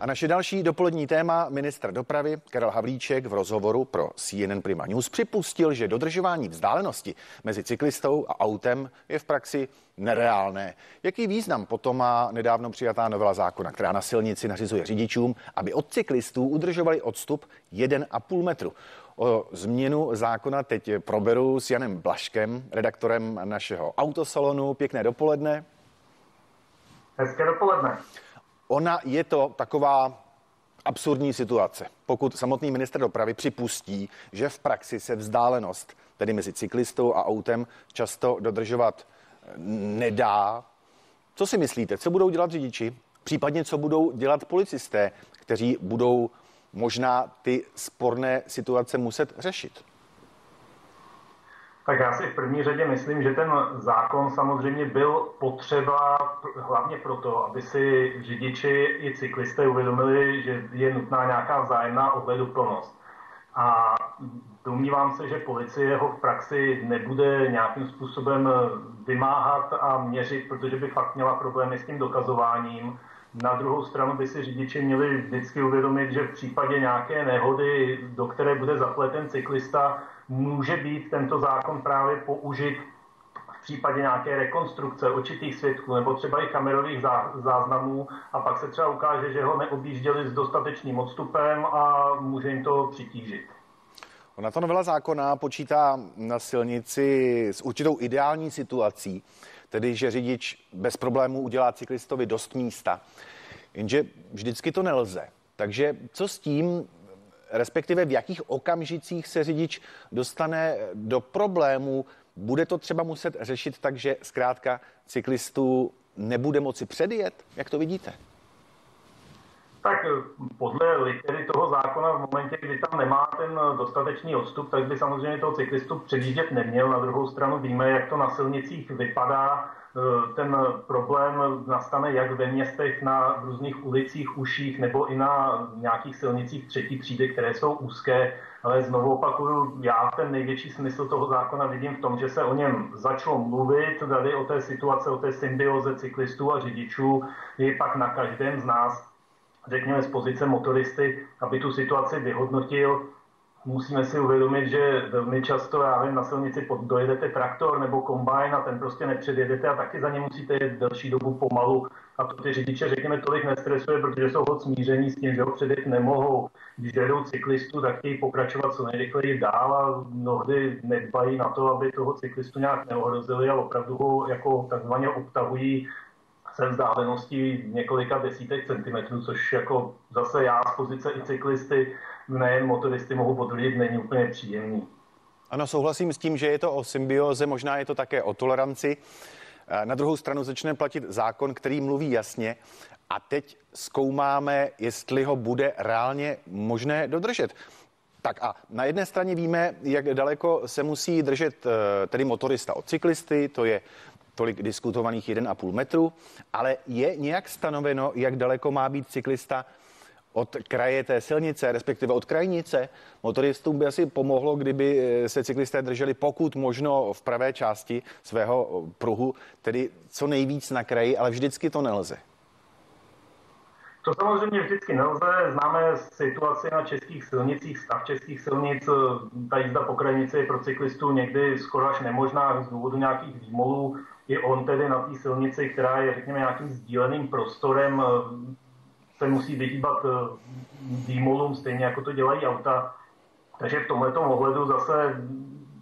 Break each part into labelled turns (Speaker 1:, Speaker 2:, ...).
Speaker 1: A naše další dopolední téma ministr dopravy Karel Havlíček v rozhovoru pro CNN Prima News připustil, že dodržování vzdálenosti mezi cyklistou a autem je v praxi nereálné. Jaký význam potom má nedávno přijatá novela zákona, která na silnici nařizuje řidičům, aby od cyklistů udržovali odstup 1,5 metru? O změnu zákona teď proberu s Janem Blaškem, redaktorem našeho autosalonu. Pěkné dopoledne.
Speaker 2: Hezké dopoledne.
Speaker 1: Ona je to taková absurdní situace. Pokud samotný minister dopravy připustí, že v praxi se vzdálenost, tedy mezi cyklistou a autem, často dodržovat eh, nedá, co si myslíte, co budou dělat řidiči? Případně co budou dělat policisté, kteří budou možná ty sporné situace muset řešit?
Speaker 2: Tak já si v první řadě myslím, že ten zákon samozřejmě byl potřeba hlavně proto, aby si řidiči i cyklisté uvědomili, že je nutná nějaká vzájemná ohleduplnost. A domnívám se, že policie ho v praxi nebude nějakým způsobem vymáhat a měřit, protože by fakt měla problémy s tím dokazováním. Na druhou stranu by si řidiči měli vždycky uvědomit, že v případě nějaké nehody, do které bude zapleten cyklista, může být tento zákon právě použit v případě nějaké rekonstrukce určitých svědků nebo třeba i kamerových záznamů a pak se třeba ukáže, že ho neobjížděli s dostatečným odstupem a může jim to přitížit.
Speaker 1: Ona to novela zákona počítá na silnici s určitou ideální situací, tedy že řidič bez problémů udělá cyklistovi dost místa. Jenže vždycky to nelze. Takže co s tím, respektive v jakých okamžicích se řidič dostane do problémů, bude to třeba muset řešit tak, že zkrátka cyklistů nebude moci předjet? Jak to vidíte?
Speaker 2: Tak eh, podle litery toho zákona v momentě, kdy tam nemá ten dostatečný odstup, tak by samozřejmě toho cyklistu předjíždět neměl. Na druhou stranu víme, jak to na silnicích vypadá. Eh, ten problém nastane jak ve městech na různých ulicích, uších nebo i na nějakých silnicích třetí třídy, které jsou úzké. Ale znovu opakuju, já ten největší smysl toho zákona vidím v tom, že se o něm začalo mluvit, tady o té situace, o té symbioze cyklistů a řidičů, je pak na každém z nás, řekněme z pozice motoristy, aby tu situaci vyhodnotil, musíme si uvědomit, že velmi často, já vím, na silnici pod, dojedete traktor nebo kombajn a ten prostě nepředjedete a taky za ně musíte jet delší dobu pomalu. A to ty řidiče, řekněme, tolik nestresuje, protože jsou hod smíření s tím, že ho předjet nemohou. Když jedou cyklistu, tak chtějí pokračovat co nejrychleji dál a mnohdy nedbají na to, aby toho cyklistu nějak neohrozili a opravdu ho jako takzvaně obtahují se vzdáleností několika desítek centimetrů, což jako zase já z pozice i cyklisty nejen motoristy mohu potvrdit, není úplně příjemný.
Speaker 1: Ano, souhlasím s tím, že je to o symbioze, možná je to také o toleranci. Na druhou stranu začne platit zákon, který mluví jasně a teď zkoumáme, jestli ho bude reálně možné dodržet. Tak a na jedné straně víme, jak daleko se musí držet eh, tedy motorista od cyklisty, to je tolik diskutovaných 1,5 metru, ale je nějak stanoveno, jak daleko má být cyklista od kraje té silnice, respektive od krajnice. Motoristům by asi pomohlo, kdyby eh, se cyklisté drželi pokud možno v pravé části svého eh, pruhu, tedy co nejvíc na kraji, ale vždycky to nelze.
Speaker 2: To samozřejmě vždycky nelze. Známe situaci na českých silnicích, stav českých silnic. Ta jízda po krajnici je pro cyklistů někdy skoro až nemožná z důvodu nějakých výmolů. I on tedy na té silnici, která je, řekněme, nějakým sdíleným prostorem, se musí vyhýbat eh, výmolům, stejně jako to dělají auta. Takže v tomto ohledu zase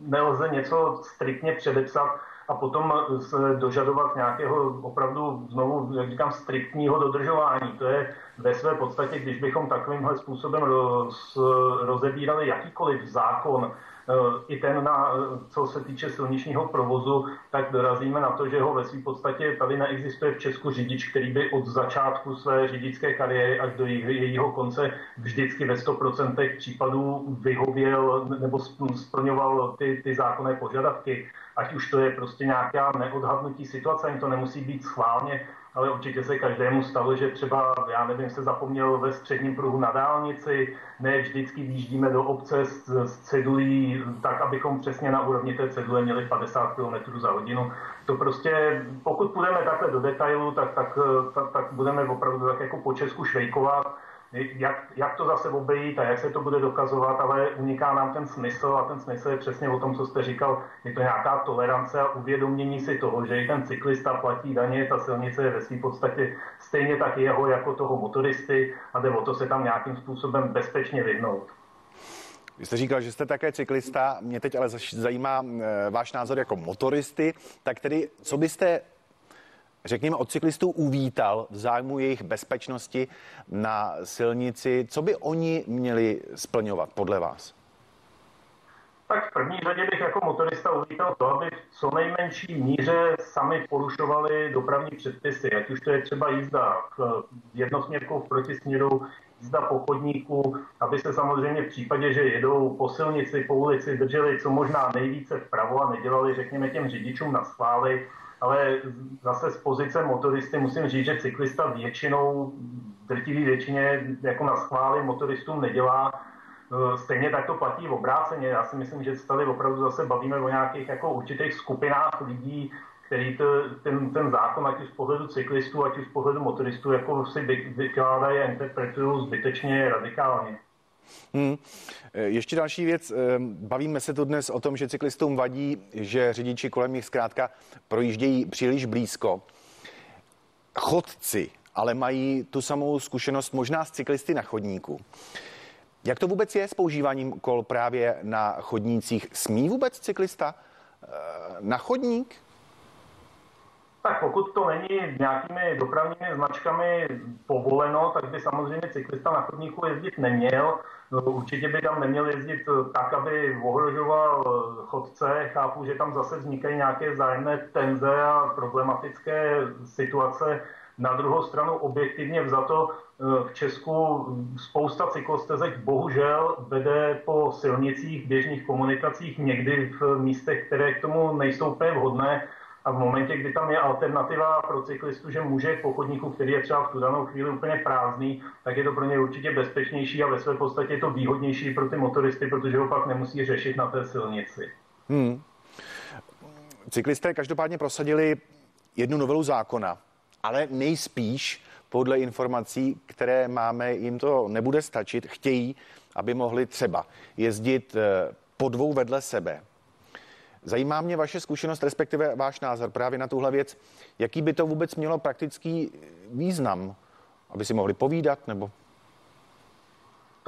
Speaker 2: nelze něco striktně předepsat a potom se dožadovat nějakého opravdu znovu, jak říkám, striktního dodržování. To je ve své podstatě, když bychom takovýmhle způsobem roz, rozebírali jakýkoliv zákon, Eh, i ten, na, co se týče silničního provozu, tak dorazíme na to, že ho ve své podstatě tady neexistuje v Česku řidič, který by od začátku své řidičské kariéry až do jejího konce vždycky ve 100% případů vyhověl nebo splňoval ty, ty zákonné požadavky. Ať už to je prostě nějaká neodhadnutí situace, ani to nemusí být schválně ale určitě se každému stalo, že třeba, já nevím, se zapomněl ve středním pruhu na dálnici, ne vždycky výjíždíme do obce s, s cedulí tak, abychom přesně na úrovni té cedule měli 50 km za hodinu. To prostě, pokud půjdeme takhle do detailu, tak, tak, tak, tak budeme opravdu tak jako po Česku švejkovat jak, jak to zase obejít a jak se to bude dokazovat, ale uniká nám ten smysl a ten smysl je přesně o tom, co jste říkal, je to nějaká tolerance a uvědomění si toho, že i ten cyklista platí daně, ta silnice je ve své podstatě stejně tak jeho jako toho motoristy a jde o to se tam nějakým způsobem bezpečně vyhnout.
Speaker 1: Vy jste říkal, že jste také cyklista, mě teď ale zajímá eh, váš názor jako motoristy, tak tedy co byste řekněme, od cyklistů uvítal v zájmu jejich bezpečnosti na silnici. Co by oni měli splňovat podle vás?
Speaker 2: Tak v první řadě bych jako motorista uvítal to, aby v co nejmenší míře sami porušovali dopravní předpisy, ať už to je třeba jízda v jednosměrkou v protisměru, jízda po chodníku, aby se samozřejmě v případě, že jedou po silnici, po ulici, drželi co možná nejvíce vpravo a nedělali, řekněme, těm řidičům na schvály, ale zase z pozice motoristy musím říct, že cyklista většinou, drtivý většině jako na schvály motoristům nedělá. E, stejně tak to platí v obráceně. Já si myslím, že tady opravdu zase bavíme o nějakých jako určitých skupinách lidí, který to, ten, ten zákon, ať už z pohledu cyklistů, ať už z pohledu motoristů, jako si vykládají a interpretují zbytečně radikálně.
Speaker 1: Hmm. E, ještě další věc. E, bavíme se tu dnes o tom, že cyklistům vadí, že řidiči kolem nich zkrátka projíždějí příliš blízko. Chodci ale mají tu samou zkušenost možná s cyklisty na chodníku. Jak to vůbec je s používáním kol právě na chodnících? Smí vůbec cyklista e, na chodník?
Speaker 2: Tak pokud to není nějakými dopravními značkami povoleno, tak by samozřejmě cyklista na chodníku jezdit neměl. No, určitě by tam neměl jezdit tak, aby ohrožoval chodce. Chápu, že tam zase vznikají nějaké zájemné tenze a problematické situace. Na druhou stranu objektivně vzato v Česku spousta cyklostezek bohužel vede po silnicích, běžných komunikacích, někdy v místech, které k tomu nejsou úplně vhodné a v momentě, kdy tam je alternativa pro cyklistu, že může po chodníku, který je třeba v tu danou chvíli úplně prázdný, tak je to pro ně určitě bezpečnější a ve své podstatě je to výhodnější pro ty motoristy, protože ho pak nemusí řešit na té silnici. Hmm.
Speaker 1: Cyklisté každopádně prosadili jednu novelu zákona, ale nejspíš podle informací, které máme, jim to nebude stačit. Chtějí, aby mohli třeba jezdit eh, po dvou vedle sebe Zajímá mě vaše zkušenost, respektive váš názor právě na tuhle věc. Jaký by to vůbec mělo praktický význam, aby si mohli povídat nebo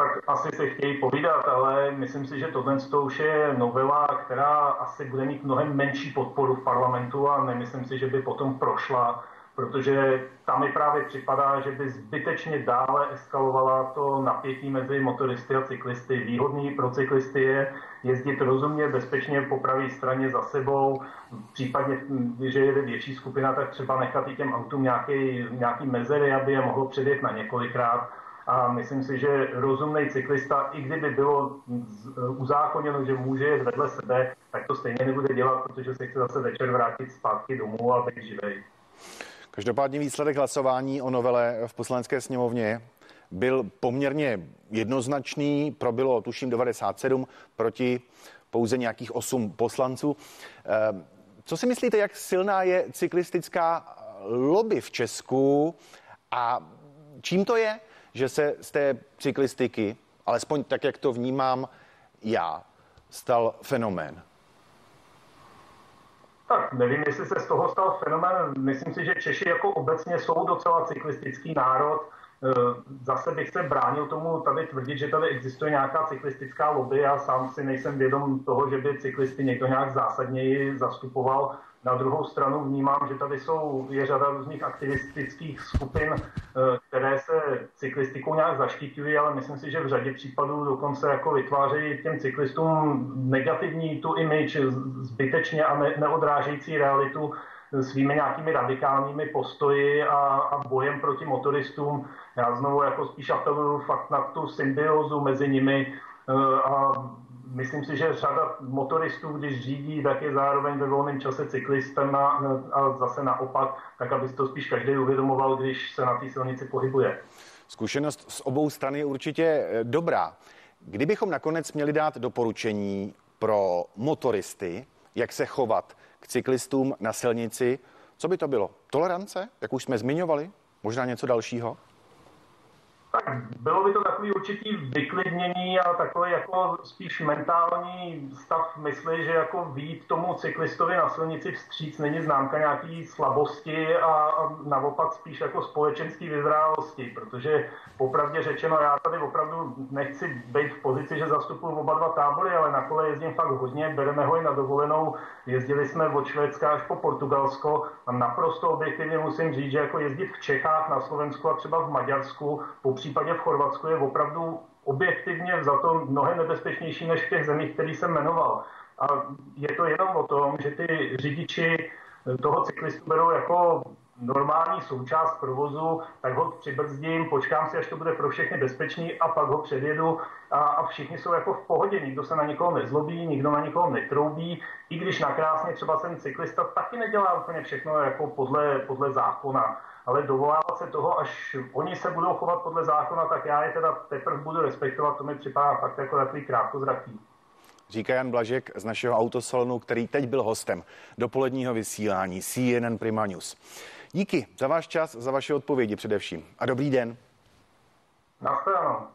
Speaker 2: tak asi se chtějí povídat, ale myslím si, že tohle to už je novela, která asi bude mít mnohem menší podporu v parlamentu a nemyslím si, že by potom prošla protože tam mi právě připadá, že by zbytečně dále eskalovala to napětí mezi motoristy a cyklisty. Výhodný pro cyklisty je jezdit rozumně, bezpečně po pravé straně za sebou, případně, když je větší skupina, tak třeba nechat i těm autům nějaký, nějaký mezery, aby je mohlo předjet na několikrát. A myslím si, že rozumný cyklista, i kdyby bylo uzákoněno, že může jet vedle sebe, tak to stejně nebude dělat, protože se chce zase večer vrátit zpátky domů a být živej.
Speaker 1: Každopádně výsledek hlasování o novele v poslanecké sněmovně byl poměrně jednoznačný. Pro bylo tuším 97 proti pouze nějakých 8 poslanců. Eh, co si myslíte, jak silná je cyklistická lobby v Česku a čím to je, že se z té cyklistiky, alespoň tak, jak to vnímám já, stal fenomén?
Speaker 2: Tak nevím, jestli se z toho stal fenomén. Myslím si, že Češi jako obecně jsou docela cyklistický národ. Eh, zase bych se bránil tomu tady tvrdit, že tady existuje nějaká cyklistická lobby. Já sám si nejsem vědom toho, že by cyklisty někdo nějak zásadněji zastupoval. Na druhou stranu vnímám, že tady jsou, je řada různých aktivistických skupin, eh, které se cyklistikou nějak zaštitují, ale myslím si, že v řadě případů dokonce jako vytvářejí těm cyklistům negativní tu image zbytečně a ne, neodrážející realitu svými nějakými radikálními postoji a, a bojem proti motoristům. Já znovu jako spíš apeluju fakt na tu symbiozu mezi nimi eh, a myslím si, že řada motoristů, když řídí, tak je zároveň ve volném čase cyklistem a, a zase naopak, tak aby to spíš každý uvědomoval, když se na té silnici pohybuje.
Speaker 1: Zkušenost z obou stran je určitě eh, dobrá. Kdybychom nakonec měli dát doporučení pro motoristy, jak se chovat k cyklistům na silnici, co by to bylo? Tolerance, jak už jsme zmiňovali? Možná něco dalšího?
Speaker 2: Tak bylo by to takový určitý vyklidnění a takový jako spíš mentální stav mysli, že jako vít tomu cyklistovi na silnici vstříc není známka nějaký slabosti a, a naopak spíš jako společenský vyzrálosti, protože popravdě řečeno, já tady opravdu nechci být v pozici, že zastupuju oba dva tábory, ale na kole jezdím fakt hodně, bereme ho i na dovolenou, jezdili jsme od Švédska až po Portugalsko a naprosto objektivně musím říct, že jako jezdit v Čechách, na Slovensku a třeba v Maďarsku, případě v Chorvatsku je opravdu objektivně za to mnohem nebezpečnější než v těch zemích, který jsem jmenoval. A je to jenom o tom, že ty řidiči toho cyklistu berou jako normální součást provozu, tak ho přibrzdím, počkám si, až to bude pro všechny bezpečný a pak ho předjedu a, a všichni jsou jako v pohodě, nikdo se na někoho nezlobí, nikdo na někoho netroubí, i když nakrásně třeba ten cyklista taky nedělá úplně všechno jako podle, podle zákona ale dovolávat se toho, až oni se budou chovat podle zákona, tak já je teda teprve budu respektovat, to mi připadá fakt jako takový krátkozraký.
Speaker 1: Říká Jan Blažek z našeho autosalonu, který teď byl hostem dopoledního vysílání CNN Prima News. Díky za váš čas, za vaše odpovědi především a dobrý den.
Speaker 2: Naschledanou.